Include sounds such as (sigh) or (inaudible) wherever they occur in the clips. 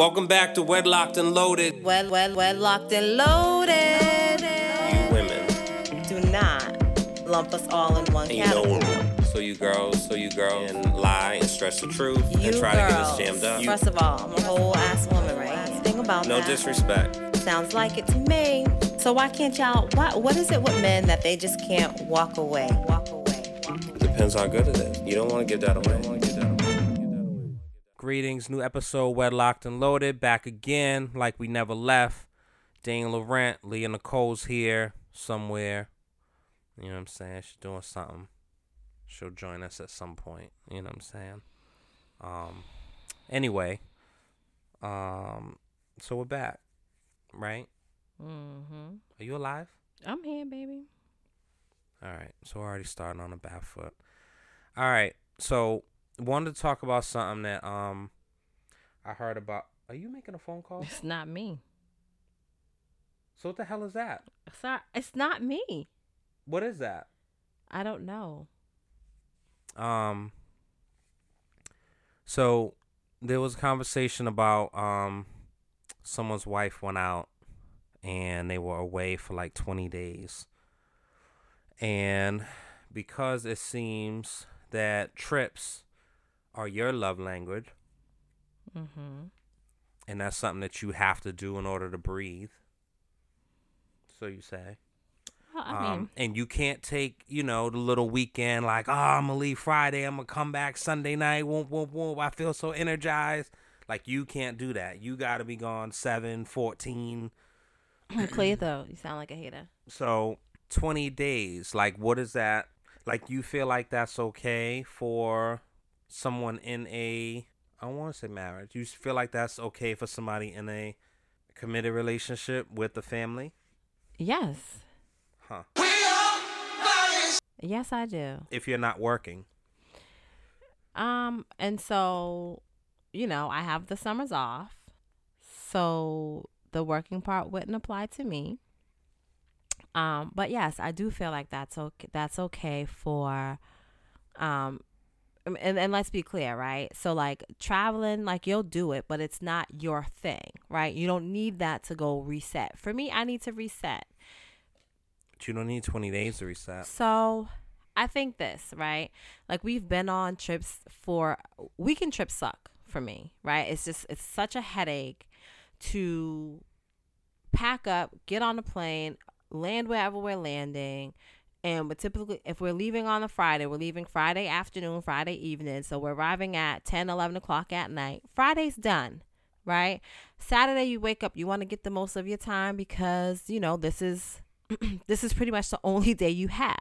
Welcome back to Wedlocked and Loaded. Well, well, well, locked and loaded. You women. Do not lump us all in one And you know category. So you girls, so you girls, and lie and stretch the truth You and try girls. to get us jammed up. First of all, I'm a whole ass woman, right? Think about no that. disrespect. Sounds like it to me. So why can't y'all? Why, what is it with men that they just can't walk away? Walk away. Walk away. Depends how good it is. You don't want to give that away. Greetings, new episode Wedlocked and Loaded, back again like we never left. Dane Laurent, Leah Nicole's here somewhere. You know what I'm saying? She's doing something. She'll join us at some point. You know what I'm saying? Um. Anyway, um. So we're back, right? Mm-hmm. Are you alive? I'm here, baby. All right. So we're already starting on a bad foot. All right. So wanted to talk about something that um I heard about. Are you making a phone call? It's not me. So what the hell is that? Sorry, it's not me. What is that? I don't know. Um. So there was a conversation about um someone's wife went out and they were away for like 20 days. And because it seems that trips are your love language Mm-hmm. and that's something that you have to do in order to breathe. So you say. Well, I mean, Um, and you can't take, you know, the little weekend like, oh, I'm gonna leave Friday, I'm gonna come back Sunday night, whoop, whoop, whoop. I feel so energized. Like you can't do that. You gotta be gone 7, 14. (clears throat) clear though. You sound like a hater. So 20 days. Like what is that? Like you feel like that's okay for someone in a I don't want to say marriage. You feel like that's okay for somebody in a committed relationship with the family? Yes. Huh. Yes, I do. If you're not working. Um, and so, you know, I have the summers off. So the working part wouldn't apply to me. Um, but yes, I do feel like that's okay that's okay for um Um, and, and let's be clear, right? So like traveling, like you'll do it, but it's not your thing, right? You don't need that to go reset. For me, I need to reset. But you don't need 20 days to reset. So I think this, right? Like we've been on trips for weekend trips suck for me, right? It's just it's such a headache to pack up, get on a plane, land wherever we're landing. And but typically if we're leaving on a Friday, we're leaving Friday afternoon, Friday evening. So we're arriving at 10, 11 o'clock at night. Friday's done, right? Saturday you wake up, you want to get the most of your time because, you know, this is (clears throat) this is pretty much the only day you have.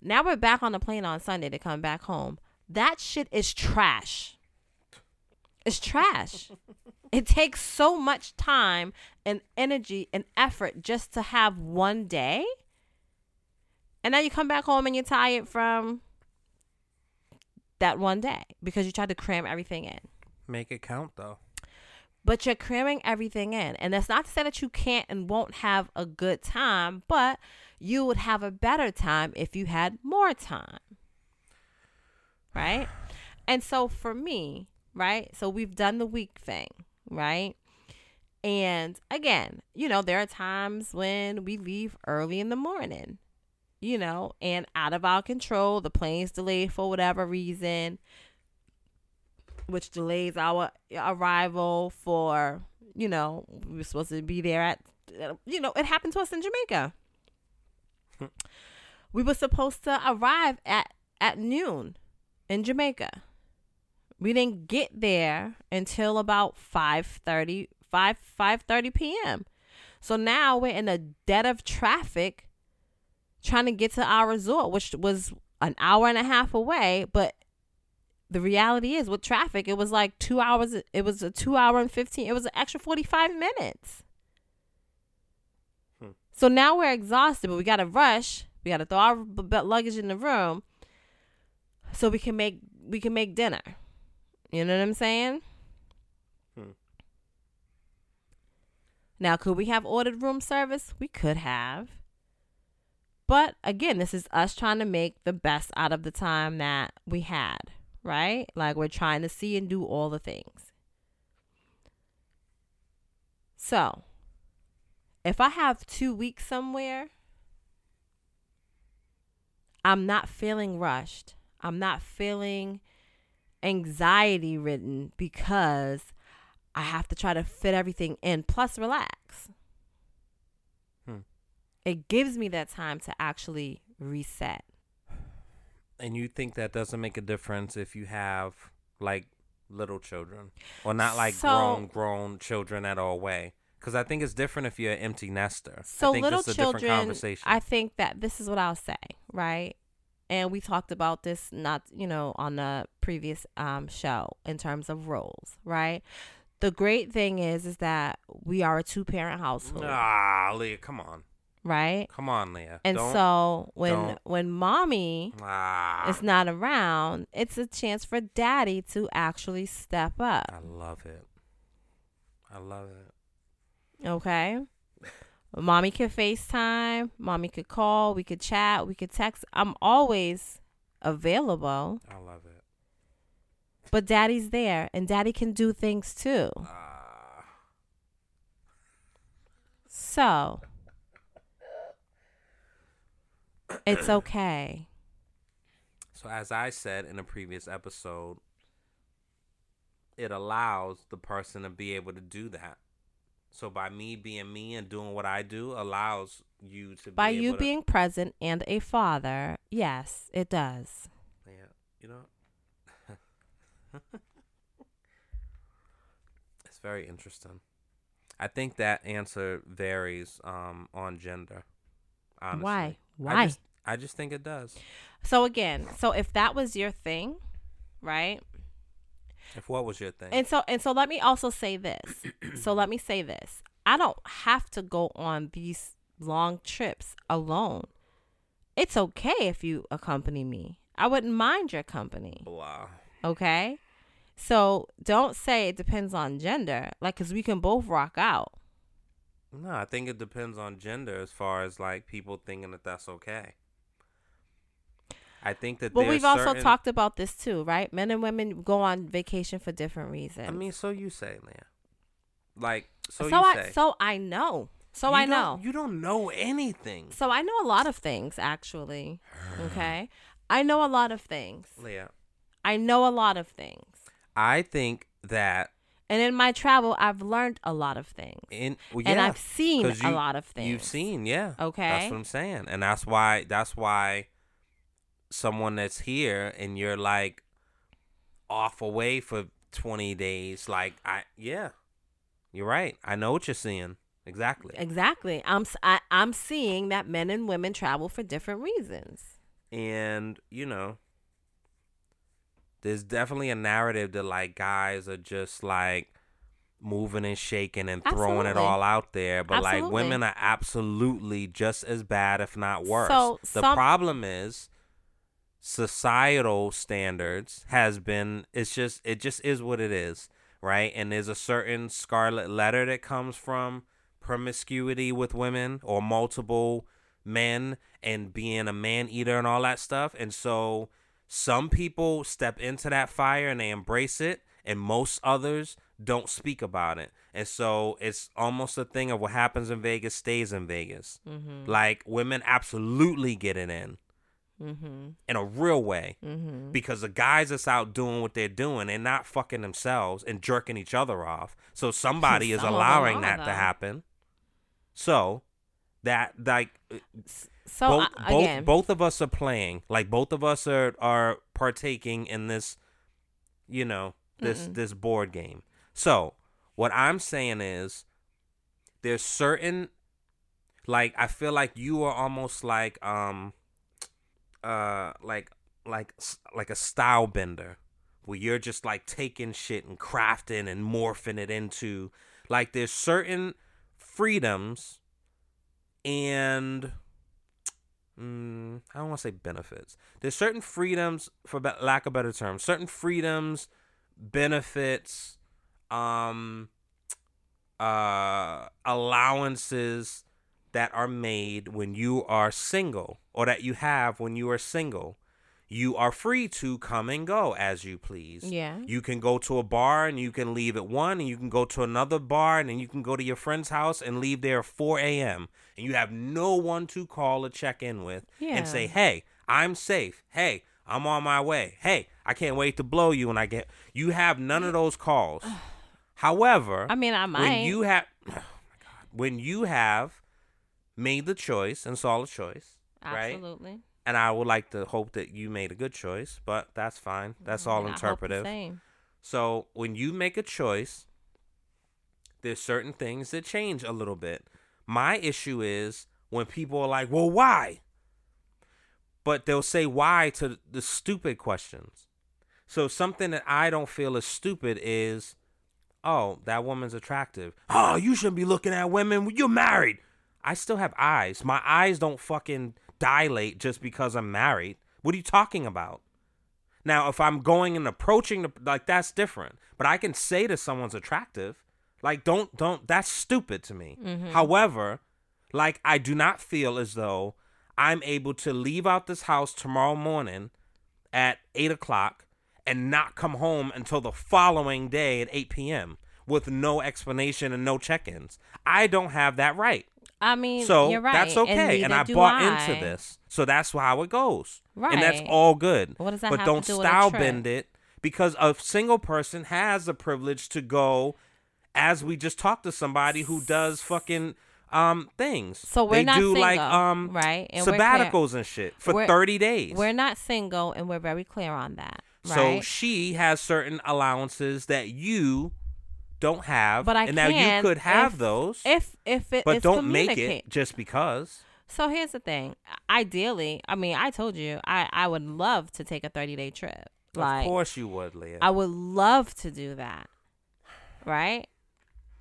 Now we're back on the plane on Sunday to come back home. That shit is trash. It's trash. (laughs) it takes so much time and energy and effort just to have one day. And now you come back home and you're tired from that one day because you tried to cram everything in Make it count though. but you're cramming everything in. And that's not to say that you can't and won't have a good time, but you would have a better time if you had more time. Right? (sighs) And so for me, right? So we've done the week thing, right? And again, you know, there are times when we leave early in the morning, you know, and out of our control, the plane's delayed for whatever reason which delays our arrival for you know we were supposed to be there at you know it happened to us in jamaica. We were supposed to arrive at at noon in jamaica. We didn't get there until about 5.30 5 5.30 p.m so now we're in the dead of traffic trying to get to our resort which was an hour and a half away but the reality is with traffic it was like two hours it was a two hour and 15 it was an extra 45 minutes. Hmm. so now we're exhausted but we gotta rush. We gotta throw our b- b- luggage in the room so we can make we can make dinner. You know what i'm saying? Hmm. now could we have ordered room service? We could have but again this is us trying to make the best out of the time that we had right? Like we're trying to see and do all the things. So, if I have two weeks somewhere, I'm not feeling rushed. I'm not feeling anxiety ridden because I have to try to fit everything in, plus relax. It gives me that time to actually reset. And you think that doesn't make a difference if you have like little children, or not like So- grown grown children at all way Because I think it's different if you're an empty nester. So I think little children, conversation. I think that this is what I'll say, right? And we talked about this not, you know, on the previous um show in terms of roles, right? The great thing is is that we are a two parent household, ah, Leah, come on, right? come on, Leah. And Don't- so when don't. when mommy ah, is not around, it's a chance for daddy to actually step up. I love it. I love it. Okay. Mommy could FaceTime. Mommy could call. We could chat. We could text. I'm always available, I love it. but daddy's there and daddy can do things too. Ah. So it's okay. (clears throat) So as I said in a previous episode, it allows the person to be able to do that. So by me being me and doing what I do allows you to By be you able to- being present and a father, yes, it does. yeah, you know. (laughs) it's very interesting. I think that answer varies um, on gender. Honestly. Why? I Why? just, I just think it does. So again, so if that was your thing, right? If what was your thing? And so and so let me also say this. (clears throat) so let me say this. I don't have to go on these long trips alone. It's okay if you accompany me. I wouldn't mind your company. Blah. Okay? So don't say it depends on gender. Like cuz we can both rock out. No, I think it depends on gender as far as like people thinking that that's okay. I think that But we've also certain- talked about this too, right? Men and women go on vacation for different reasons. I mean, so you say, Leah. Like, so, so you I say. so I know. So You I know. You don't know anything, So I know a lot of things actually. (sighs) Okay? I know a lot of things. Leah. I know a lot of things. I think that And in my travel, I've learned a lot of things. in well, and I've seen 'cause a lot of things. You've seen, yeah. Okay. That's what I'm saying, and that's why. That's why someone that's here and you're like off away for 20 days. Like, I yeah, you're right. I know what you're seeing exactly. Exactly. I'm s- I, am seeing that men and women travel for different reasons. and you know there's definitely a narrative that like guys are just like moving and shaking and throwing it all out there but like women are absolutely just as bad if not worse. So, the some- problem is societal standards has been it's just it just is what it is right? And there's a certain scarlet letter that comes from promiscuity with women or multiple men and being a man eater and all that stuff. And so some people step into that fire and they embrace it and most others don't speak about it. And so it's almost a thing of what happens in vegas stays in vegas. Mm-hmm. like women absolutely get it in. Mm-hmm. in a real way. Mm-hmm. because the guys that's out doing what they're doing they're not fucking themselves and jerking each other off. So somebody (laughs) is Some allowing that to happen. So that like So both, uh, both again, both of us are playing. Like both of us are are partaking in this you know this Mm-mm. this board game. So what i'm saying is there's certain like i feel like you are almost like um uh like like like a style bender where you're just like taking shit and crafting and morphing it into like there's certain freedoms and mm, I don't want to say benefits. There's certain freedoms, for be- lack of better terms, certain freedoms, benefits, um, uh, allowances that are made when you are single, or that you have when you are single. you are free to come and go as you please. Yeah. You can go to a bar and you can leave at 1, and you can go to another bar and then you can go to your friend's house and leave there at 4 a.m. And you have no one to call or check in with and say, hey, I'm safe. Hey, I'm on my way. Hey, I can't wait to blow you when I get. You have none of (sighs) those calls. However, I mean, I might. when you have, (sighs) oh my God, when you have made the choice and saw the choice, right? Absolutely. And I would like to hope that you made a good choice, but that's fine. That's all I the interpretive. same. So when you make a choice, there's certain things that change a little bit. My issue is when people are like, "Well, why?" But they'll say why to the stupid questions. So something that I don't feel is stupid is, "Oh, that woman's attractive. Oh, you shouldn't be looking at women. You're married." I still have eyes. My eyes don't fucking dilate just because I'm married. What are you talking about? Now, if I'm going and approaching the like that's different. But I can say to someone's attractive, like don't don't that's stupid to me. Mm-hmm. However, like I do not feel as though I'm able to leave out this house tomorrow morning at eight o'clock and not come home until the following day at eight p.m. with no explanation and no check-ins. I don't have that right. I mean, So you're right. that's okay, and, neither I bought I. into this. So that's how it goes, right? and that's all good. What does that but don't do style bend it because a single person has the privilege to go, as we just talked to somebody who does fucking um things. So we're they not do like single, um right? And sabbaticals and shit for we're- thirty days. We're not single, and we're very clear on that. So she has certain allowances that you don't have, but I and now you could have if- those, if if it but don't make it just because. So here's the thing. Ideally, I mean, I told you, I I would love to take a 30 day trip. Like, of course you would, Leah. I would love to do that. Right?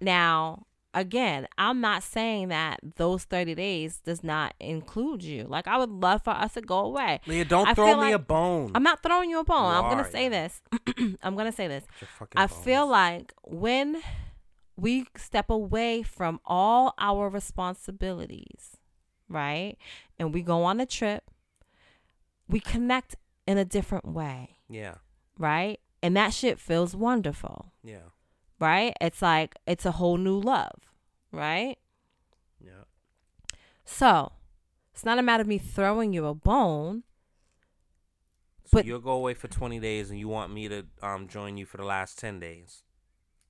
Now, again, I'm not saying that those 30 days does not include you. Like, I would love for us to go away. Leah, don't I throw me a bone. I'm not throwing you a bone. You I'm going to (clears throat) say this. I'm going to say this. I feel like when we step away from all our responsibilities, right? And we go on a trip, we connect in a different way, Yeah, right? And that shit feels wonderful, yeah, right? It's like it's a whole new love, right? yeah. So it's not a matter of me throwing you a bone. So But- you'll go away for 20 days and you want me to um join you for the last 10 days.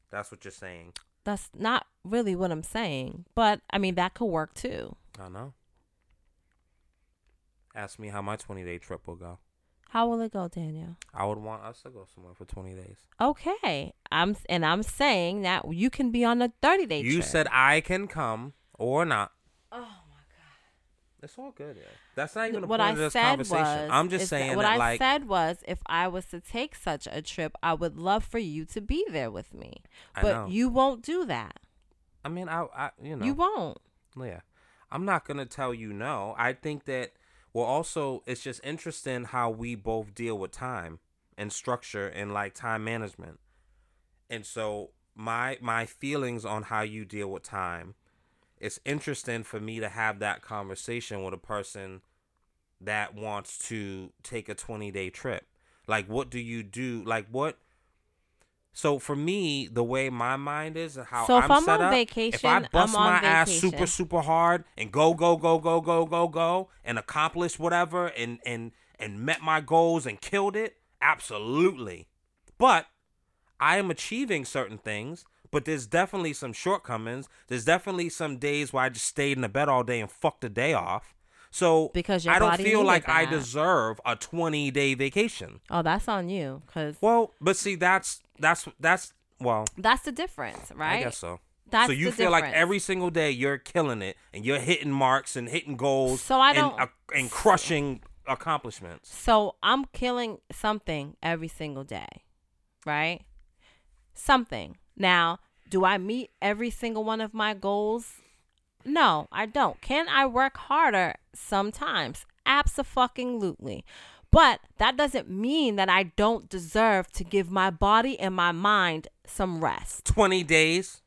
That's what you're saying. That's not really what I'm saying. But I mean, that could work too. I know. Ask me how my 20 day trip will go. How will it go, Daniel? I would want us to go somewhere for 20 days. Okay. I'm and I'm saying that you can be on a 30 day You trip. said I can come or not. Oh my god. It's all good. Yeah. That's not even the what point I of this said conversation. was I'm just saying what that, I like, said was if I was to take such a trip, I would love for you to be there with me. But you won't do that. I mean, I, I you know, You won't. Yeah. I'm not going to tell you no. I think that, well, also, it's just interesting how we both deal with time and structure and like time management. And so, my my feelings on how you deal with time it's interesting for me to have that conversation with a person that wants to take a 20 day trip like what do you do like what so for me the way my mind is and how So if i'm, I'm set on up if i bust I'm my ass super super hard and go go go go go go go and accomplish whatever and and and met my goals and killed it absolutely but I am achieving certain things, but there's definitely some shortcomings. There's definitely some days where I just stayed in the bed all day and fucked the day off. So Because I don't feel like I deserve a 20 day vacation. Oh, that's on you cuz Well, but see, that's that's that's well, that's the difference, right? I guess so. That's so you feel like every single day you're killing it and you're hitting marks and hitting goals So I and, don't- uh, and crushing accomplishments. So I'm killing something every single day, right? Something. Now, do I meet every single one of my goals? No, I don't. Can I work harder sometimes? Absolutely. But that doesn't mean that I don't deserve to give my body and my mind some rest. 20 days.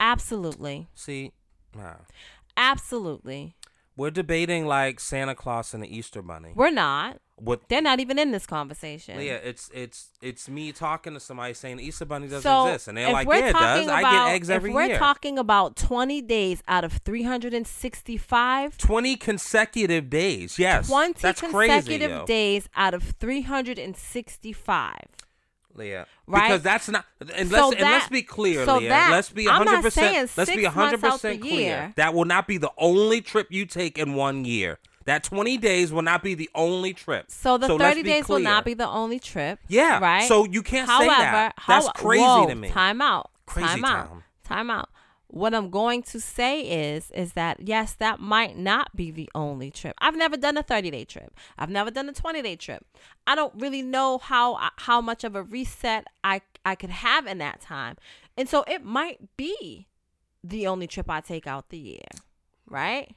Absolutely. See, nah. Absolutely. we're debating like Santa Claus and the Easter Bunny. We're not. What They're not even in this conversation. Yeah, it's it's it's me talking to somebody saying the Easter Bunny doesn't so exist, and they're like, "Yeah, it does. talking I get eggs every if we're year." talking about 20 days out of 365, Twenty consecutive days. Yes, 20 that's crazy, consecutive yo. days out of 365. Leah. Right? Because that's not. And So let's and let's be clear, so Leah. that- let's be hundred percent Let's be hundred percent clear. year. That will not be the only trip you take in one year. That twenty days will not be the only trip. So the let's 30 be days will not be the only trip. Yeah. Right? So you can't However, say that. That's how- crazy whoa, to me. Time out. Crazy time out. Time out. What I'm going to say is is that yes, that might not be the only trip. I've never done a 30 day trip. I've never done a 20 day trip. I don't really know how uh, how much of a reset I I could have in that time, and so it might be the only trip I take out the year, right?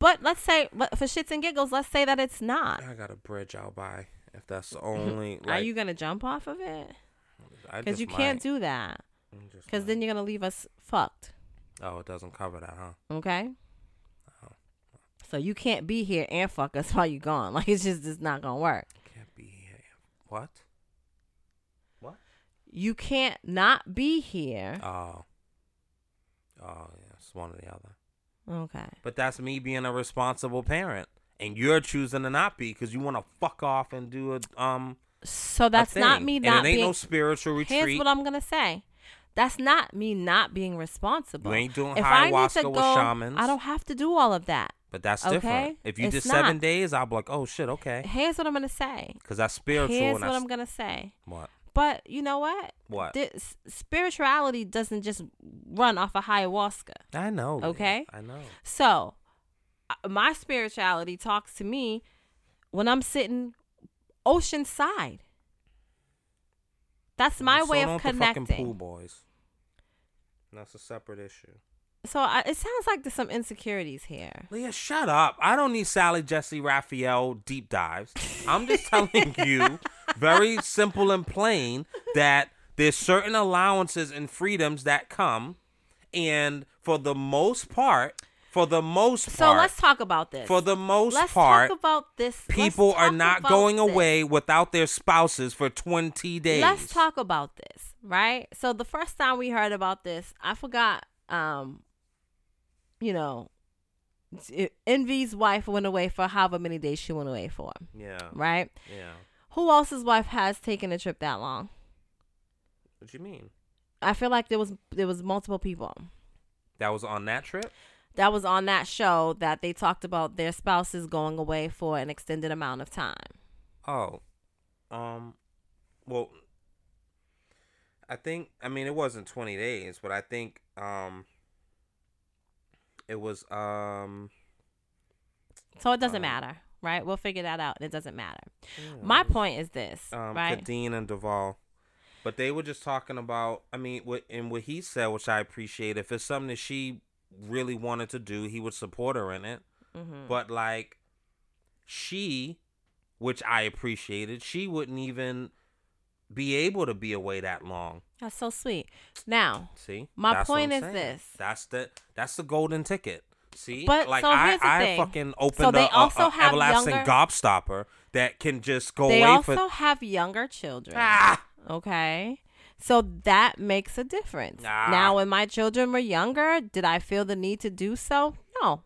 But let's say, for shits and giggles, let's say that it's not. I got a bridge I'll buy if that's the (laughs) only. Are you gonna jump off of it? Because you can't do that. Mm, because then you're gonna leave us fucked. Oh, it doesn't cover that, huh? Okay. Oh. So you can't be here and fuck us (laughs) while you're gone. Like it's just it's not gonna work. Can't be here. What? What? You can't not be here. Oh. Oh, yeah. It's one or the other. Okay. But that's me being a responsible parent, and you're choosing to not be because you want to fuck off and do a um. So that's not me and it ain't being. no spiritual retreat. Here's what I'm gonna say. That's not me not being responsible. You ain't doing if I need ayahuasca to with go, shamans. I don't have to do all of that. but that's Okay? different. If you It's did seven not. days, I'll be like, oh shit, okay, Here's what I'm gonna say. because that's spiritual. Here's what that's I'm gonna say. what But you know what? what This spirituality doesn't just run off of ayahuasca. I know. Okay? I know. So, uh, my spirituality talks to me when I'm sitting oceanside. That's my Well, so way of the pool boys. That's a separate issue. So I, it sounds like there's some insecurities here. Leah, shut up. I don't need Sally, Jessy, Raphael deep dives. I'm just telling (laughs) you, very simple and plain, that there's certain allowances and freedoms that come, and for the most part, for the most part, So let's talk about this. for the most let's part, talk about this. People are not going this. away without their spouses for 20 days. Let's talk about this, right? So the first time we heard about this, I forgot. Um, you know, Envy's wife went away for however many days she went away for, Yeah. right? Yeah. Who else's wife has taken a trip that long? What do you mean? I feel like there was there was multiple people That was on that trip? that was on that show that they talked about their spouses going away for an extended amount of time. Oh, um, well, I think I mean it wasn't twenty days, but I think um, it was um. So it doesn't Um, matter, right? We'll figure that out. It doesn't matter. My point is this, um, right? Khadeen and Devale, but they were just talking about. I mean, what and what he said, which I appreciate. If it's something that she really wanted to do, he would support her in it. hmm But like, she, which I appreciated, she wouldn't even be able to be away that long. That's so sweet. Now, See, My point is saying. this. That's the that's the golden ticket. See, But, like so I I thing. fucking So opened they a, a- also a have everlasting younger- gobstopper that can just go they away They also for have younger children. ah. Okay. So that makes a difference. Ah. Now, when my children were younger, did I feel the need to do so? No.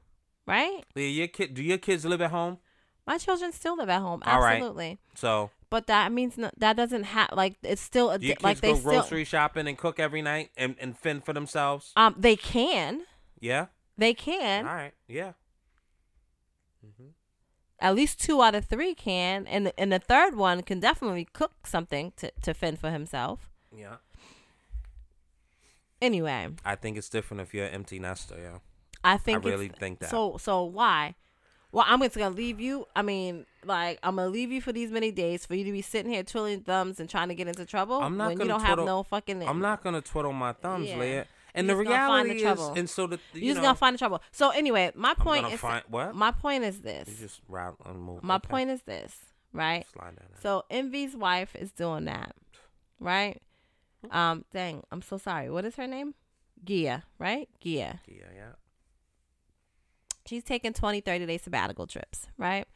Right? Leah, your kid, do your kids live at home? My children still live at home. Right. Absolutely. So But that means no, that doesn't have like it's still a do your kids like they go still grocery shopping and cook every night and, and fend for themselves? um they can Yeah. they can All right. Yeah. hmm at least two out of three can and and the third one can definitely cook something to to fend for himself. Yeah. Anyway, I think it's different if you're an empty nester. Yeah. I think I really think that. So so why? Well, I'm just gonna leave you. I mean, like I'm gonna leave you for these many days for you to be sitting here twiddling thumbs and trying to get into trouble I'm not when you gonna don't have twiddle- no fucking. I'm not gonna twiddle my thumbs, Yeah. Leah. And You're the just gonna find reality the is, trouble. and so the you You're just know, gonna find the trouble. So anyway, my point is find what? my point is this. You just route and move. My Okay. point is this, right? Slide that. So Envy's wife is doing that, right? Um, dang, I'm so sorry. What is her name? Gia, right? Gia. Yeah, yeah. She's taking 20, 30 day sabbatical trips, right?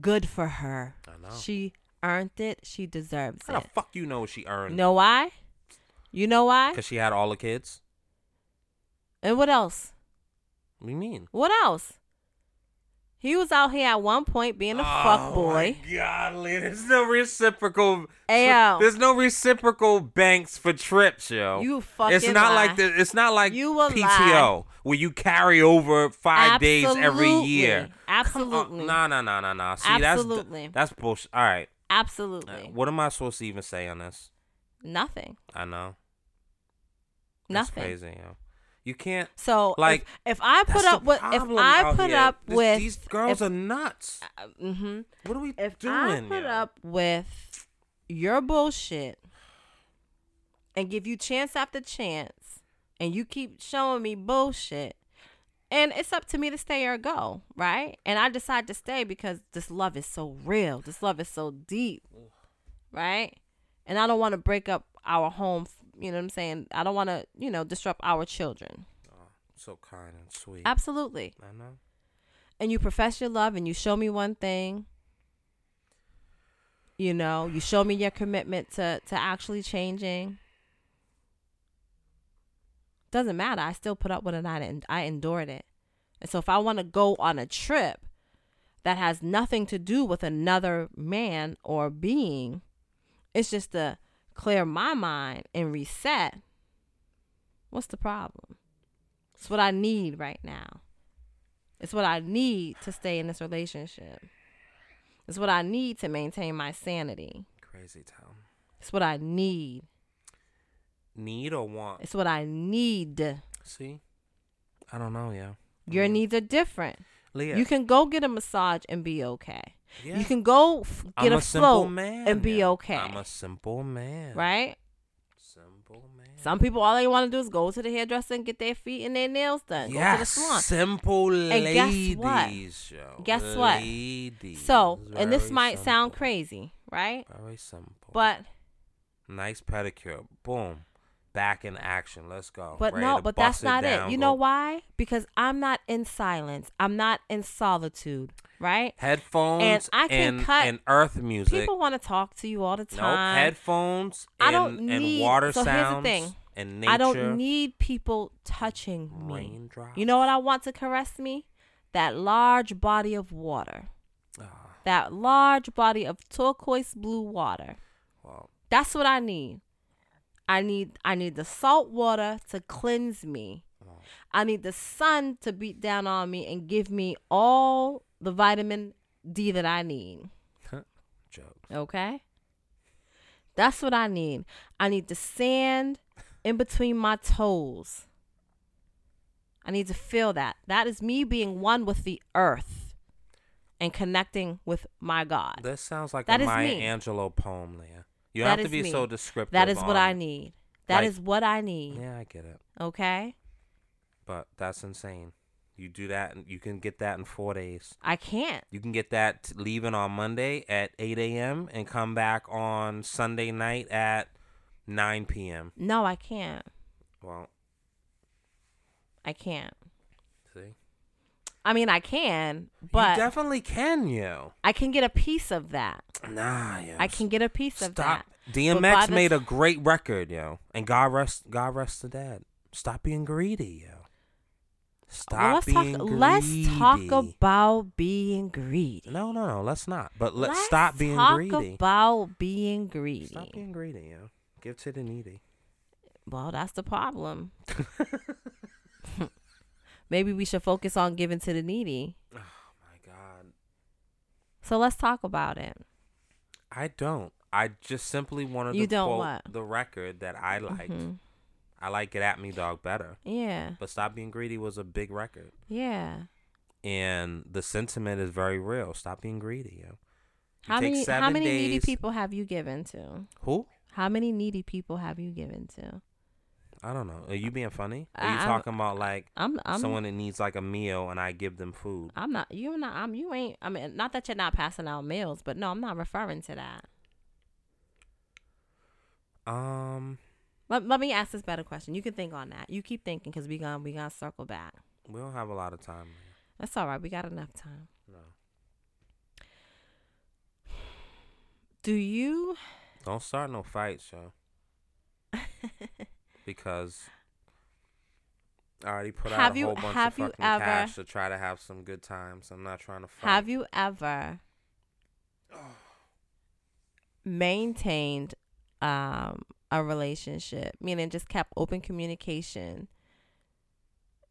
Good for her. I know. She earned it. She deserves How it. How the fuck you know she earned? Know why? You know why? Because she had all the kids. And what else? What do you mean? What else? He was out here at one point being a fuck boy. Oh God, there's no reciprocal. Ayo. There's no reciprocal banks for trips, yo. You fucking It's not lie. like the. It's not like You will PTO lie. where you carry over five days every year. Absolutely. No, no, no, no, no. See, Absolutely. that's that's bullshit. All right. Uh, Absolutely. What am I supposed to even say on this? Nothing. I know. Nothing. That's crazy, yo. You can't. So Like, if, I put up with if I put up with these girls if- are nuts. hmm What are we if doing? I put yo? up with your bullshit and give you chance after chance and you keep showing me bullshit and it's up to me to stay or go, right? And I decide to stay because this love is so real. This love is so deep. Right? And I don't want to break up our home, you know what I'm saying? I don't want to, you know, disrupt our children. Oh, so kind and sweet. Absolutely. I know. and you profess your love and you show me one thing you know you show me your commitment to to actually changing doesn't matter i still put up with it and i endured it and so if i want to go on a trip that has nothing to do with another man or being it's just to clear my mind and reset what's the problem it's what i need right now it's what I need to stay in this relationship. It's what I need to maintain my sanity. Crazy town. It's what I need. Need or want? It's what I need. See, I don't know, yeah. Your Mhm. needs are different. Leah, You can go get a massage and be okay. Yeah. You can go f- I'm get a, a, float man and be okay. I'm a simple man. right? Simple man. Some people all they want to do is go to the hairdresser and get their feet and their nails done. yes, Go to the salon. simple And guess what? Yo. Guess what? Ladies. So, and this Very might sound crazy, right? Very simple. But nice pedicure. Boom. Back in action. Let's go. But Ready no, but that's not it. down, You go. know why? Because I'm not in silence. I'm not in solitude, right? Headphones And I can and, cut- and earth music. People want to talk to you all the nope. time. Headphones I and, don't and need- water so here's the sounds thing. and nature. I don't need people touching me. raindrops. You know what I want to caress me? That large body of water. Ah, That large body of turquoise blue water. That's what I need. I need I need the salt water to cleanse me. I need the sun to beat down on me and give me all the vitamin D that I need. (laughs) jokes. Okay? That's what I need. I need the sand in between my toes. I need to feel that. That is me being one with the earth and connecting with my God. This sounds like That a Maya me. Angelou poem, Leah. You That have to be me. so descriptive. That is what I need. That like- is what I need. Yeah, I get it. Okay? But that's insane. You do that, and you can get that in four days. I can't. You can get that leaving on Monday at 8 a.m. and come back on Sunday night at 9 p.m. No, I can't. Well, I can't. I mean, I can, you but definitely can, you. I can get a piece of that. Nah, yo. I can get a piece of that. DMX made a great record, yo, and God rest, God rest the dead. Stop being greedy, yo. Stop let's being talk. greedy. Let's talk about being greedy. No, no, no. Let's not. But let's, Let's stop being talk greedy. about being greedy. Stop being greedy, yo. Give to the needy. Well, that's the problem. (laughs) Maybe we should focus on giving to the needy. Oh my God. So let's talk about it. I don't. I just simply wanted You to don't quote what? the record that I liked. Mhm. I like Get At Me Dog better. Yeah, But Stop Being Greedy was a big record. yeah. And the sentiment is very real. Stop being greedy, yo. You How many how many needy people have you given to? Who? How many needy people have you given to? I don't know. Are you being funny? Are I- you I'm- talking about like I'm I'm someone that needs like a meal and I give them food? I'm not You're not I'm you ain't I mean not that you're not passing out meals, but no, I'm not referring to that. Um, Let, let me ask this better question. You can think on that. You keep thinking because we gonna we gonna circle back. we don't have a lot of time. That's all right. We got enough time. No. Do you Don't start no fights, yo. Because I already put out a you- whole bunch have of fucking ever- cash to try to have some good times. I'm not trying to fight. have you ever (sighs) maintained um a relationship, meaning just kept open communication,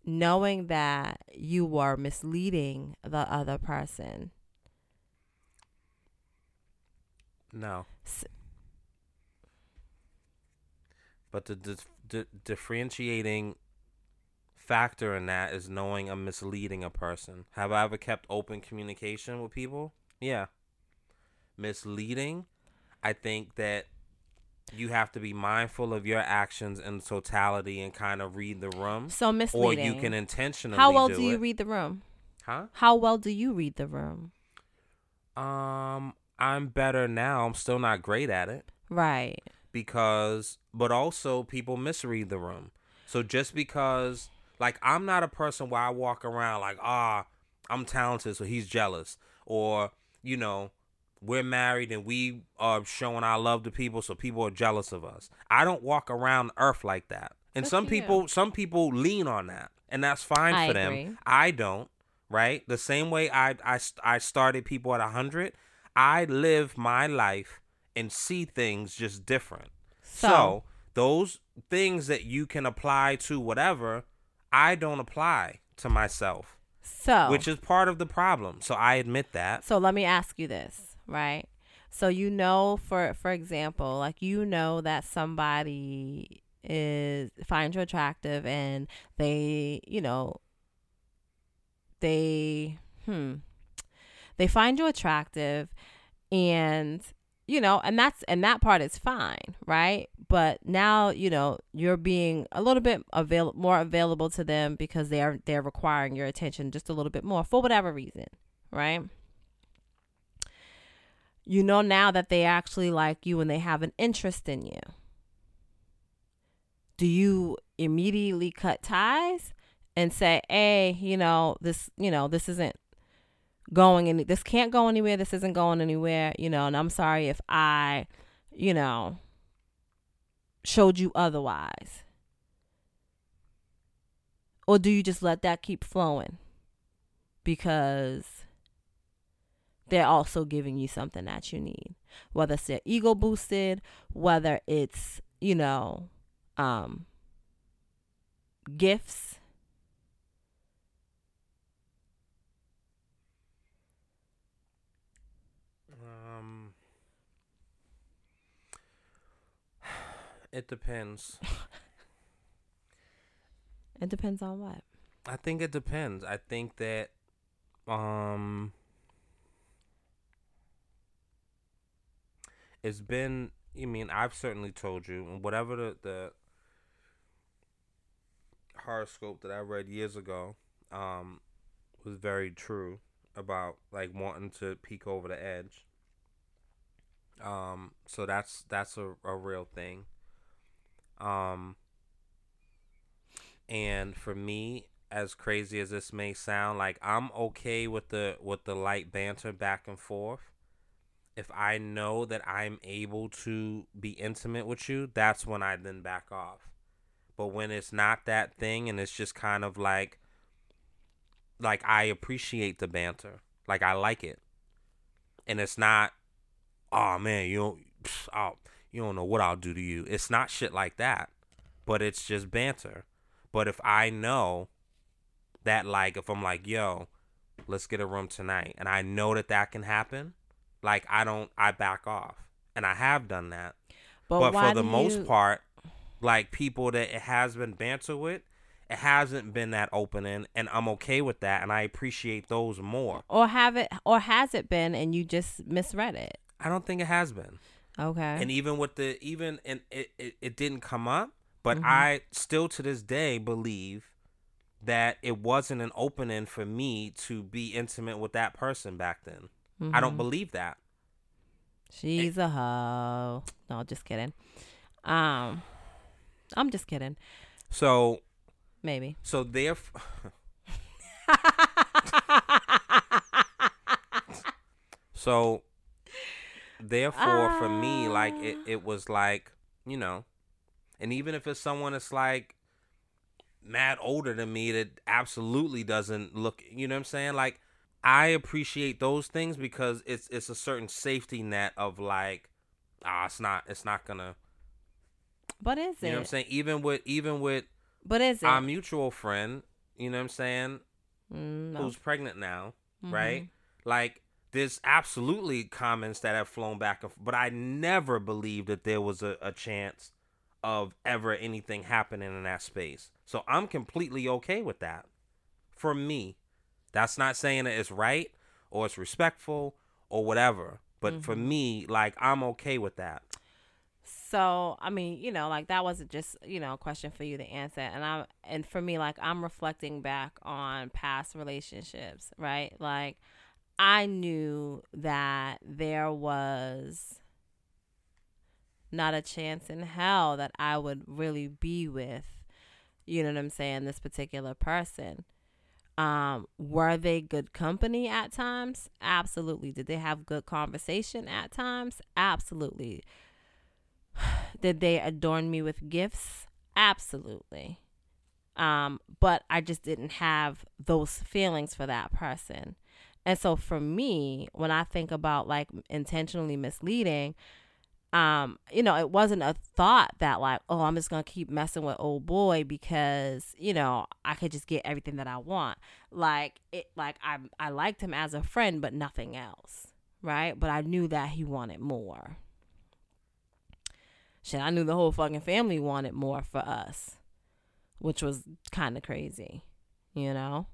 knowing that you were misleading the other person? No. S- But the dif- di- differentiating factor in that is knowing I'm misleading a person. Have I ever kept open communication with people? Yeah. Misleading, I think that you have to be mindful of your actions in totality and kind of read the room. So misleading. Or you can intentionally How well do, do you it. read the room? huh? How well do you read the room? Um, I'm better now. I'm still not great at it. Right. because but also people misread the room. So just because like I'm not a person where I walk around like, ah, I'm talented, so he's jealous. Or, you know, we're married and we are showing our love to people, so people are jealous of us. I don't walk around earth like that. And some you. people some people lean on that. And that's fine I for them. I don't, right? The same way I I I started people at 100, I live my life and see things just different. So, So, those things that you can apply to whatever, I don't apply to myself, so which is part of the problem. So I admit that. So let me ask you this, right? So you know for for example, like you know that somebody is finds you attractive and they, you know, they hmm they find you attractive and you know and that's and that part is fine right? But now you know you're being a little bit avail- more available to them because they're they're requiring your attention just a little bit more for whatever reason right? You know now that they actually like you and they have an interest in you. Do you immediately cut ties and say hey you know this you know this isn't going any this can't go anywhere this isn't going anywhere you know and i'm sorry if i you know showed you otherwise. Or do you just let that keep flowing? Because they're also giving you something that you need. Whether it's their ego boosted whether it's you know um gifts Um, it depends. (laughs) it depends on what I think it depends. I think that um it's been I mean, I've certainly told you and whatever the, the horoscope that I read years ago um was very true about like wanting to peek over the edge. Um so that's that's a, a real thing. Um and for me as crazy as this may sound like i'm okay with the with the light banter back and forth. If i know that i'm able to be intimate with you that's when i then back off. But when it's not that thing and it's just kind of like like i appreciate the banter. Like i like it. And it's not oh man you don't oh, you don't know what i'll do to you it's not shit like that but it's just banter but if I know that, like, if I'm like, yo, let's get a room tonight, and I know that that can happen, like, I don't, I back off. And I have done that. But, why for the most you- part, like, people that it has been banter with, it hasn't been that opening, and I'm okay with that, and I appreciate those more. or have it or has it been and you just misread it I don't think it has been. Okay. And even with the even and it it, it didn't come up, but mm-hmm. I still to this day believe that it wasn't an opening for me to be intimate with that person back then. Mm-hmm. I don't mm-hmm. believe that. She's it, a hoe. No, just kidding. Um, I'm just kidding. So maybe. So therefore. (laughs) so therefore for me like it, it was like, you know, and even if it's someone that's like mad older than me that absolutely doesn't look you know what I'm saying? Like I appreciate those things because it's it's a certain safety net of like ah it's not it's not gonna But is it you know what I'm saying? Even with even with But is it? our mutual friend, you know what I'm saying, Mm, no. who's pregnant now, Mhm. right? Like there's absolutely comments that have flown back but I never believed that there was a, a chance of ever anything happening in that space. So I'm completely okay with that. For me. That's not saying that it's right or it's respectful or whatever. But for Mm-hmm. me, like I'm okay with that. So I mean, you know, like that wasn't just you know a question for you to answer, and I and for me, like I'm reflecting back on past relationships, right? Like I knew that there was not a chance in hell that I would really be with, you know what I'm saying, this particular person. Um, were they good company at times? Absolutely. Did they have good conversation at times? Absolutely. (sighs) Did they adorn me with gifts? Absolutely. Um, but I just didn't have those feelings for that person. And so for me, when I think about like intentionally misleading, um, you know, it wasn't a thought that like, oh, I'm just gonna keep messing with old boy because, you know, I could just get everything that I want. Like it like I I liked him as a friend, but nothing else. Right? But I knew that he wanted more. Shit, I knew the whole fucking family wanted more for us. Which was kinda crazy. You know?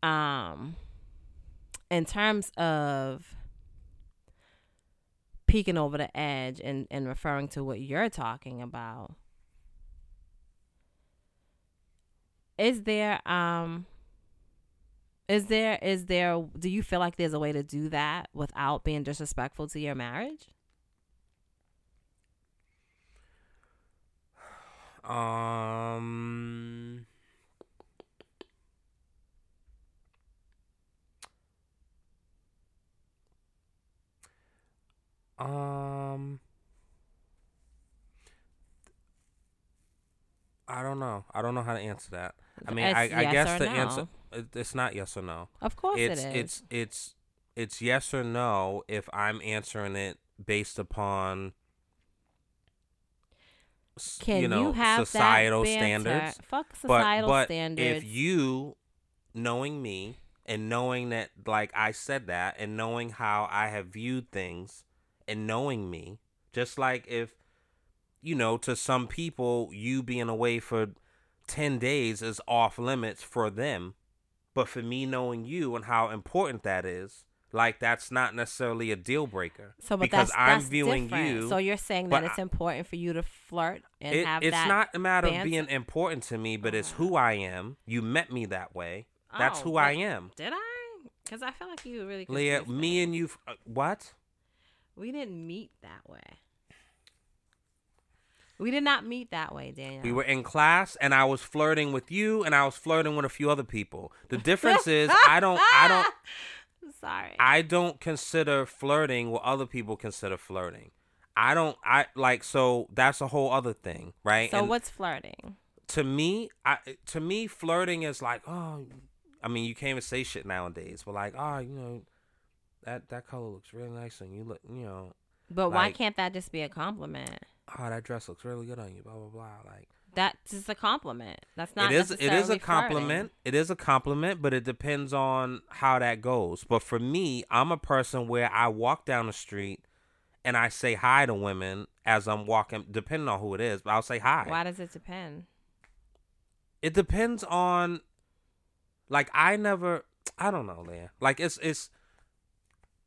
Um in terms of peeking over the edge and, and referring to what you're talking about is there um is there is there do you feel like there's a way to do that without being disrespectful to your marriage? Um Um I don't know. I don't know how to answer that. I mean, I, It's I yes guess the no. answer it's not yes or no. of course It's it is it's it's it's yes or no if I'm answering it based upon can you know have societal that standards. fuck But societal but standards if you knowing me and knowing that like I said that and knowing how I have viewed things and knowing me, just like if you know, to some people you being away for 10 days is off limits for them. But for me knowing you and how important that is, like that's not necessarily a deal breaker. so but because that's, I'm that's viewing different. you so you're saying that it's I- important for you to flirt and it, have it's that It's not a matter of being important to me, but it's who I am. You met me that way. That's Oh, who I am. Did I? Because I feel like you really. Leah, me and you, uh, what? We didn't meet that way. We did not meet that way, Daniel. We were in class, and I was flirting with you, and I was flirting with a few other people. The difference is, I don't, I (laughs) don't, Sorry. I don't consider flirting what other people consider flirting. I don't, I like, so that's a whole other thing, right? so And what's flirting? to me, I, to me, flirting is like, oh, I mean, you can't even say shit nowadays, but like, oh, you know, that that color looks really nice on you. Look, you know, But why can't that just be a compliment? oh, that dress looks really good on you. Blah blah blah. Like. That's just a compliment. That's not. it is it is a compliment it is a compliment but it depends on how that goes but for me i'm a person where i walk down the street and i say hi to women as i'm walking depending on who it is but i'll say hi. Why does it depend? it depends on like i never i don't know Leah. like it's it's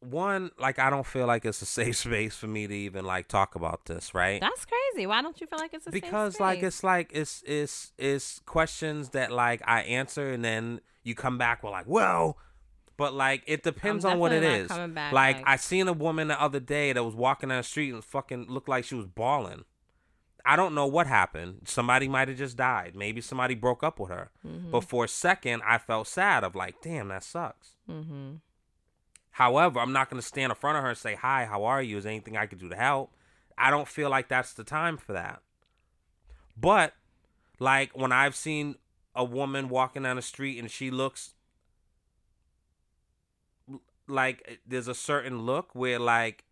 one like i don't feel like it's a (laughs) safe space for me to even like talk about this right? That's crazy. Why don't you feel like it's a safe because like it's like it's it's it's questions that like I answer and then you come back with like well but like it depends on what it is. back like, like- I seen a woman the other day that was walking down the street and fucking looked like she was bawling. I don't know what happened. Somebody might have just died. Maybe somebody broke up with her. Mm-hmm. but for a second I felt sad of like damn that sucks. Mm-hmm. However, I'm not going to stand in front of her and say, "Hi, how are you? Is there anything I could do to help?" I don't feel like that's the time for that. But like when I've seen a woman walking down the street and she looks like there's a certain look where like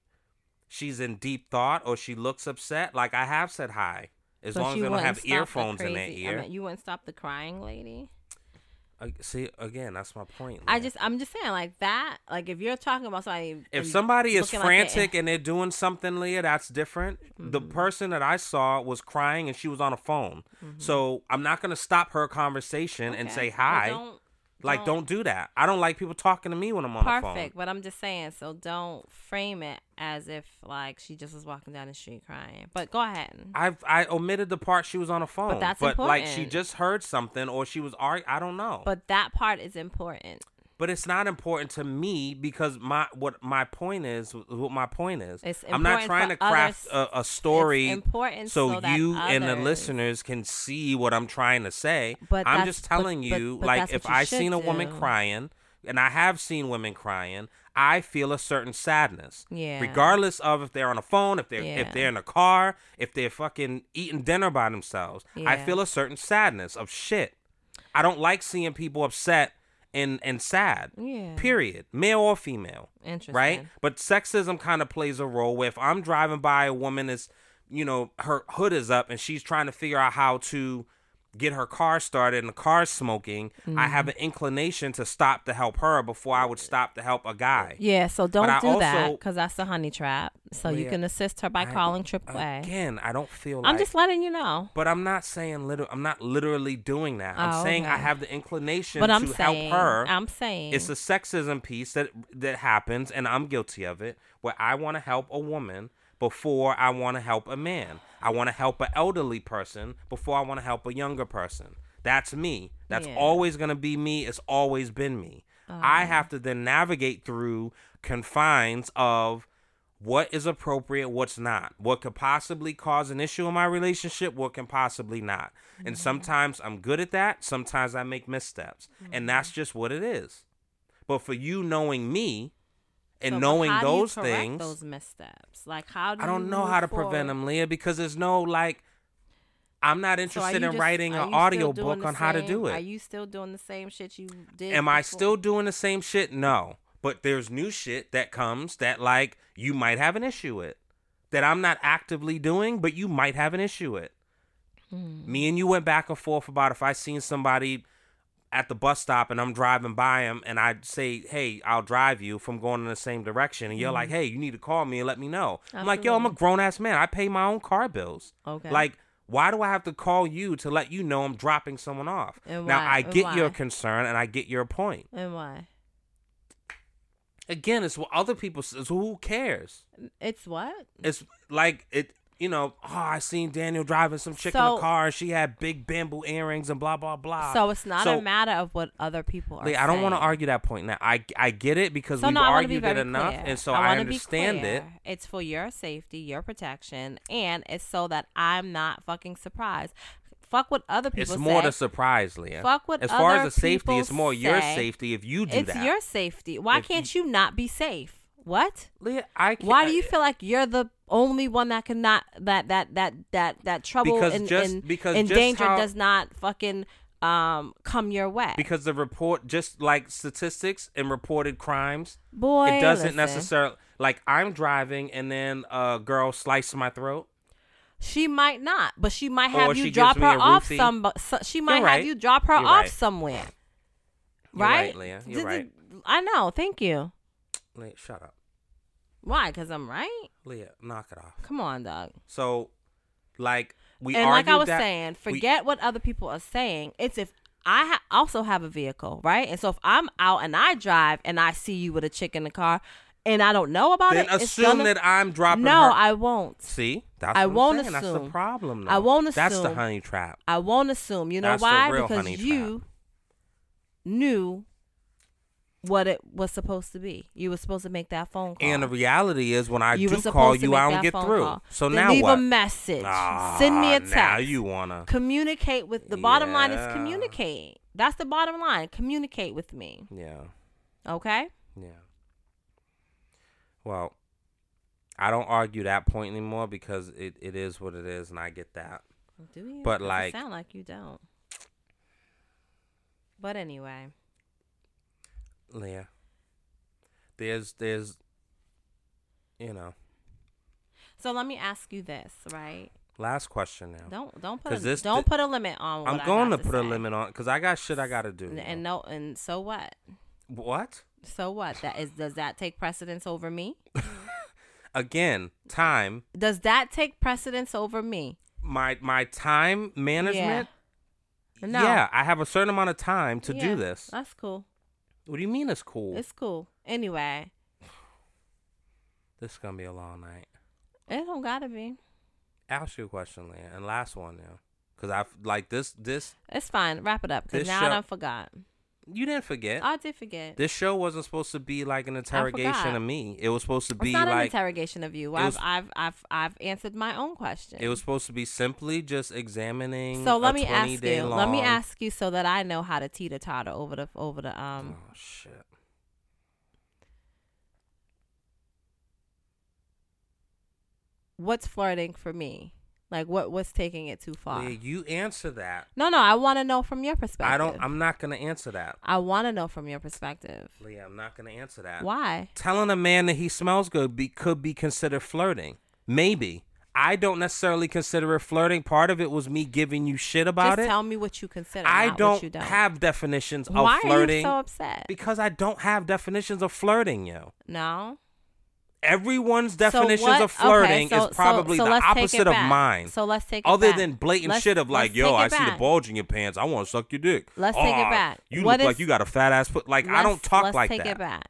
she's in deep thought or she looks upset, like I have said hi. As But long as they don't have stop the earphones in their ear. I mean, you wouldn't stop the crying lady. See, again, that's my point. I just, I'm just saying, like that. Like if you're talking about somebody, if somebody is looking like frantic and they're doing something, Leah, that's different. The Mm-hmm. person that I saw was crying and she was on a phone. So I'm not gonna stop her conversation and say hi. don't- like, don't do that. I don't like people talking to me when I'm on the phone. perfect. But I'm just saying, so don't frame it as if like she just was walking down the street crying. But go ahead. I've I omitted the part she was on a phone. But that's but important. like she just heard something or she was arg I don't know. But that part is important. But it's not important to me because my what my point is what my point is. It's I'm not trying to craft a, a story so, so you and the listeners can see what I'm trying to say. But I'm just telling but- you, but like if you I seen a woman do. crying, and I have seen women crying, I feel a certain sadness. Yeah. Regardless of if they're on a phone, if they're Yeah. if they're in a car, if they're fucking eating dinner by themselves, I feel a certain sadness of shit. I don't like seeing people upset and and sad. Yeah. Period. Male or female Interesting. right? But sexism kind of plays a role where if I'm driving by a woman is, you know, her hood is up and she's trying to figure out how to get her car started and the car's smoking, I have Mm-hmm. an inclination to stop to help her before I would stop to help a guy. Yeah, so don't I do that because that's a honey trap. So you can assist her by I- calling AAA. Again, I don't feel I'm like just letting you know. but I'm not saying liter- I'm not literally doing that. I'm Oh, saying I have the inclination But I'm to saying, help her. I'm saying, It's a sexism piece that that happens, and I'm guilty of it. Where I want to help a woman before I want to help a man. I want to help an elderly person before I want to help a younger person. That's me. That's Yeah. always gonna be me. It's always been me. I um. have to then navigate through confines of what is appropriate, what's not, what could possibly cause an issue in my relationship, what can possibly not. And mm-hmm. sometimes I'm good at that, sometimes I make missteps. And that's mm-hmm. just what it is. But for you knowing me and So, knowing how do you those things, those missteps. Like how do I don't know how to forward? prevent them, Leah, because there's no like I'm not interested you in just- writing an audio book on how to do it. Are you still doing the same shit you did? Am I still doing the same shit? No. But there's new shit that comes that like you might have an issue with. That I'm not actively doing, but you might have an issue with. Hmm. Me and you went back and forth about if I seen somebody at the bus stop and I'm driving by him and I say, "Hey, I'll drive you from going in the same direction," and you're like, mm-hmm. "Hey, you need to call me and let me know." I'm like, "Yo, I'm a. Grown ass man. I pay my own car bills. Okay. Like, why do I have to call you to let you know I'm dropping someone off?" And now why- I get your concern and I get your point. And why? Again, it's what other people. says. Who cares? It's what? It's like it. You know, oh, I seen Daniel driving some chick in So- the car. She had big bamboo earrings and blah blah blah. So it's not So- a matter of what other people are. Like, I don't want to argue that point now. I I get it because So we've no, to be argued it enough, clear. and so I, I, understand it. It's for your safety, your protection, and it's so that I'm not fucking surprised. Fuck what other people It's more say. the surprise, Leah. Fuck what As far other as the safety, it's more your safety if you do it's that. It's your safety. Why If can't you, not be safe? What? Leah, I can't, Why do you feel like you're the only one that cannot that that that that that trouble Because and, just- and, because and just danger how- does not fucking um come your way? because the report, just like statistics and reported crimes, Boy, it doesn't listen. necessarily like I'm driving and then a girl slices my throat. She might not, but she might Or have she you gives drop me her a off roofie. some. so- She might have right. you drop her You're off right. somewhere. You're Right, right, Leah. You're Th- right. th- I know. Thank you. Leah, shut up, Why? Because I'm right. Leah. Knock it off. Come on, dog. So, like we and like I was saying, we- forget what other people are saying. It's if I ha- also have a vehicle, right? And so if I'm out and I drive and I see you with a chick in the car, and I don't know about then it, it's assume gonna- that I'm dropping. No, her. I won't. See, that's I won't saying. That's the assume. problem. I won't assume. That's the honey trap. I won't assume. You know That's why? real Because you knew what it was supposed to be. You were supposed to make that phone call. And the reality is, when I you do call you, I don't get through. call. So Then now leave what? a message. Ah, Send me a text. Now you wanna? communicate with the bottom line is Yeah. communicate. That's the bottom line. Communicate with me. Yeah, Okay? yeah. Well, I don't argue that point anymore because it, it is what it is, and I get that. Do you? But, like- sound like you don't. But anyway, Leah, there's there's, you know, so let me ask you this, right? last question now. Don't don't put a, this- don't thi- put a limit on. What I'm going got to put a limit on because I got shit I got to do. And, and no, and so what? what? So what? That is does that take precedence over me? (laughs) Again, time. Does that take precedence over me? My my time management. No. Yeah, I have a certain amount of time to Yeah, do this. That's cool. What do you mean it's cool? It's cool. Anyway, this is gonna be a long night. it don't gotta be. Ask you a question, Leah, and last one now, because I've like this. This It's fine. Wrap it up because now show- I done forgot. You didn't forget. I did forget. this show wasn't supposed to be like an interrogation of me. It was supposed to be it's not an interrogation of you. I've, was- I've I've I've answered my own question. it was supposed to be simply just examining. so let me ask you. Long, Let me ask you so that I know how to teeter totter over the over the um. Oh shit. What's flirting for me? Like what what's taking it too far? You answer that. No, no. I want to know from your perspective. I don't. I'm not gonna answer that. I want to know from your perspective. Leah, I'm not gonna answer that. Why? Telling a man that he smells good be, could be considered flirting. Maybe. I don't necessarily consider it flirting. Part of it was me giving you shit about Just it. tell me what you consider. I don't, you don't. have definitions of Why flirting are you so upset? because I don't have definitions of flirting, yo. no. Everyone's So definitions what- of flirting okay, so- is probably so, so the let's take it opposite of mine. So let's take it Other back. than blatant Let's- shit of like, yo, I it see the bulge in your pants. I want to suck your dick. Let's take it back. You What look like you got a fat ass foot. Like I don't Let's- talk let's like take that. it back.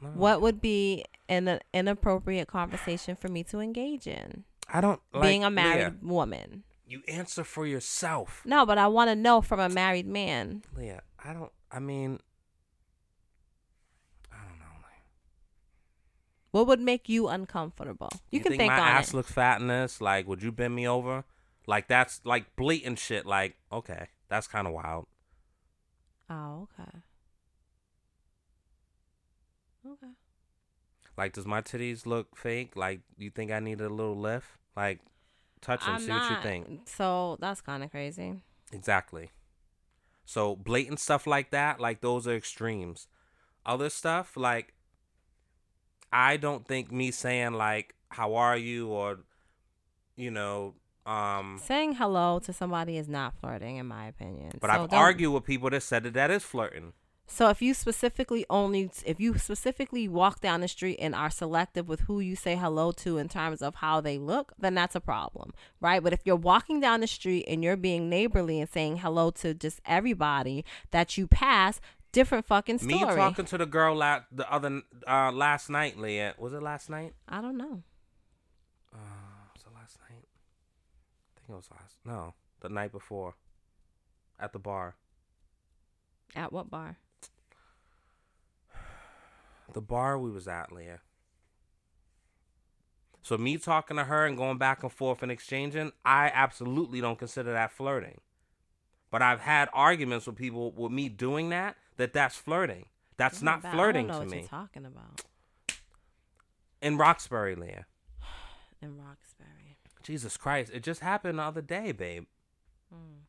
No. What would be an inappropriate conversation for me to engage in? I don't like, Being a married Leah, woman. you answer for yourself, No, but I want to know from a married man. Leah. I don't. I mean, I don't know. Leah. What would make you uncomfortable? You, can think, think, my ass it. looks fat in this? Like, would you bend me over? Like that's like blatant shit. Like, okay, that's kind of wild. oh, okay. Okay. Like, does my titties look fake? Like, you think I need a little lift? Like, touch them, I'm see not. what you think. So that's kind of crazy. Exactly. So blatant stuff like that, like those are extremes. Other stuff, like I don't think me saying like "How are you?" or you know, um. Saying hello to somebody is not flirting, in my opinion. But So I've argued with people that said that that is flirting. So if you specifically only if you specifically walk down the street and are selective with who you say hello to in terms of how they look, then that's a problem, right? But if you're walking down the street and you're being neighborly and saying hello to just everybody that you pass, different fucking story. Me talking to the girl la- the other uh, last night, Leah. Was it last night? I don't know. Uh, was it last night? I think it was last. No, the night before. At the bar. At what bar? The bar we was at, Leah. So me talking to her and going back and forth and exchanging, I absolutely don't consider that flirting. But I've had arguments with people with me doing that that that's flirting. That's Oh, not flirting I don't know to what me. Talking about In Roxbury, Leah. (sighs) in Roxbury. Jesus Christ, it just happened the other day, babe. Hmm.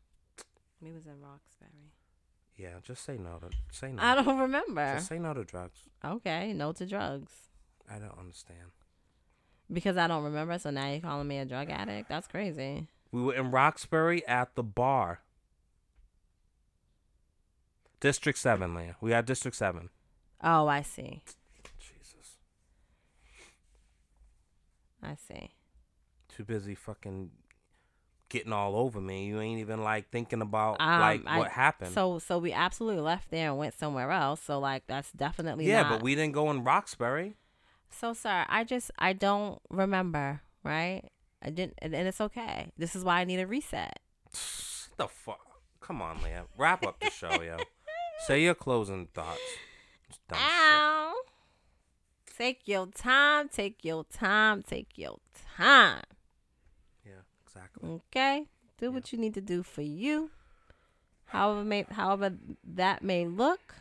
We was in Roxbury. Yeah, just say no to say no. I don't remember. Just say no to drugs. Okay, no to drugs. I don't understand. Because I don't remember, so now you're calling me a drug addict? That's crazy. We were in Roxbury at the bar. District seven, Leah. We got District seven. Oh, I see. Jesus. I see. Too busy fucking getting all over me. You ain't even like thinking about Um, like I- what happened. So, so we absolutely left there and went somewhere else. So, like, that's definitely yeah, not- but we didn't go in Roxbury. So, sir, I just I don't remember. Right? I didn't, and, and it's okay. This is why I need a reset. (sighs) the fuck? Come on, Leah. Wrap up the show, yo. (laughs) Say your closing thoughts. Shit. Ow! Take your time. Take your time. Take your time. Yeah, exactly. Okay, do what you need to do for you. However, may however that may look.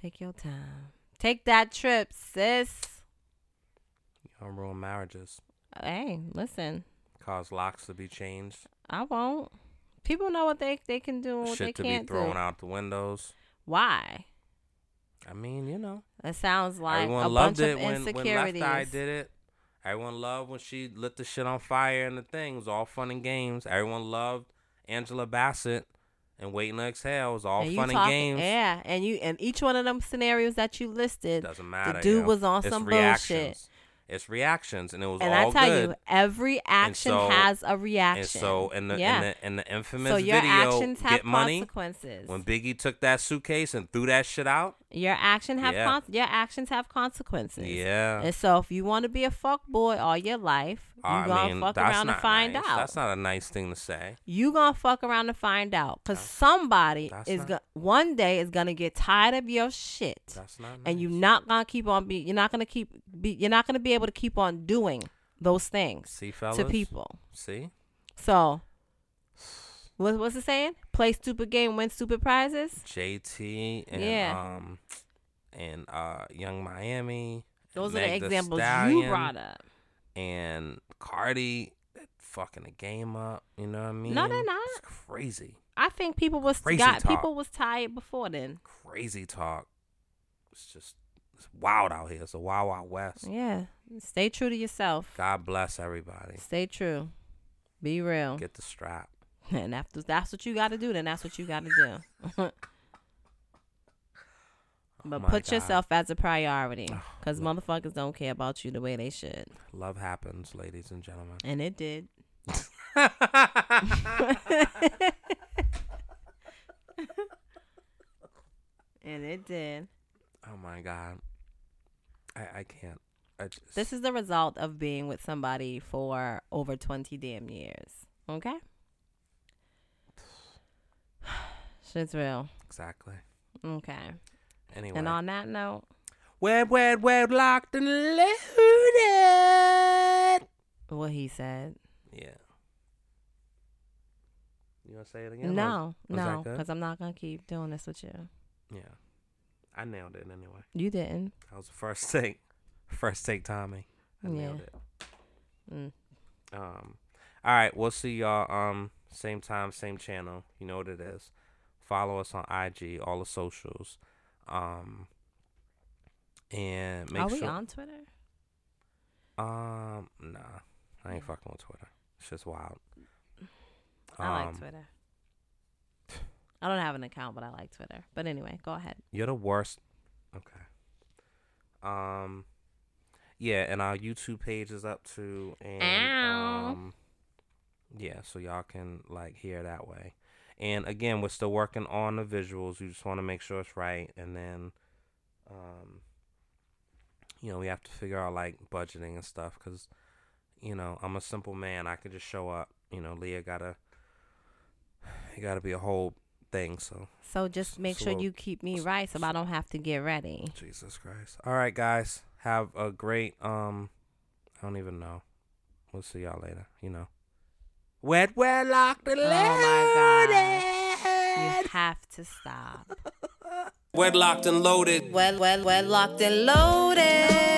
Take your time. Take that trip, sis. You don't ruin marriages. Hey, listen, Cause locks to be changed. I won't. People know what they they can do and what they Shit to be can't thrown do. out the windows. Why? I mean, you know. It sounds like Everyone a loved bunch it of when, when Left. Eye did it. Everyone loved when she lit the shit on fire and the thing. It was all fun and games. Everyone loved Angela Bassett and Waiting to Exhale. It was all and fun and games. Yeah, and you and each one of them scenarios that you listed, Doesn't matter. The dude was on it's some reactions. bullshit. It's reactions, and it was and all I tell good. you, every action so- has a reaction. and so, in the, yeah. in the in the infamous so your video, actions have "Get Money," consequences. when Biggie took that suitcase and threw that shit out. Your action have Yeah. con- your actions have consequences. Yeah, And so if you want to be a fuck boy all your life, you I gonna mean, fuck around and find nice. out. That's not a nice thing to say. you gonna fuck around and find out because somebody that's is not- gonna one day is gonna get tired of your shit That's not. Nice. and you're not gonna keep on be you're not gonna keep be you're not gonna be able to keep on doing those things see, fellas. to people See, so what, what's it saying play stupid game win stupid prizes JT and Yeah. um and uh Yung Miami. those Meg are the examples you Stallion, brought up And Cardi fucking the game up. You know what I mean? No, they're not. It's crazy, i think people was Crazy got talk. people was tired before then crazy talk. It's just it's wild out here. It's a wild, wild west. yeah stay true to yourself God bless everybody. stay true be real Get the strap. And after that's what you got to do, then that's what you got to do. (laughs) but Oh put God. yourself as a priority, Oh, because motherfuckers don't care about you the way they should, Love happens, ladies and gentlemen. and it did. (laughs) And it did. oh my God. I I can't. I just, This is the result of being with somebody for over twenty damn years. Okay. (sighs) Shit's real. exactly. Okay. Anyway. And on that note, Web, web, web, locked and loaded. what he said. Yeah. You want to say it again? No, was no, because I'm not gonna keep doing this with you. Yeah. I nailed it anyway. You didn't. That was the first take. First take, Tommy. I Yeah. nailed it. Mm. Um, all right, we'll see y'all. Um, same time, same channel. You know what it is. Follow us on IG, all the socials. Um, and make Are we sure. on Twitter? Um, nah, I ain't fucking with Twitter. It's just wild. I like Um, Twitter. I don't have an account, but I like Twitter. But anyway, go ahead. You're the worst. Okay. Um, yeah, and our YouTube page is up too, and Ow. um, yeah, so y'all can like hear that way. And again, we're still working on the visuals. We just want to make sure it's right, and then, um, you know, we have to figure out like budgeting and stuff because, you know, I'm a simple man. I could just show up. You know, Leah gotta, it gotta be a whole thing. So So just make So sure we'll- you keep me right, so I don't have to get ready. Jesus Christ. All right, guys. Have a great um I don't even know. We'll see y'all later, you know. Wet, wet, locked and loaded. Oh my God. You have to stop. Wet, locked and loaded. Well, well, well, locked and loaded.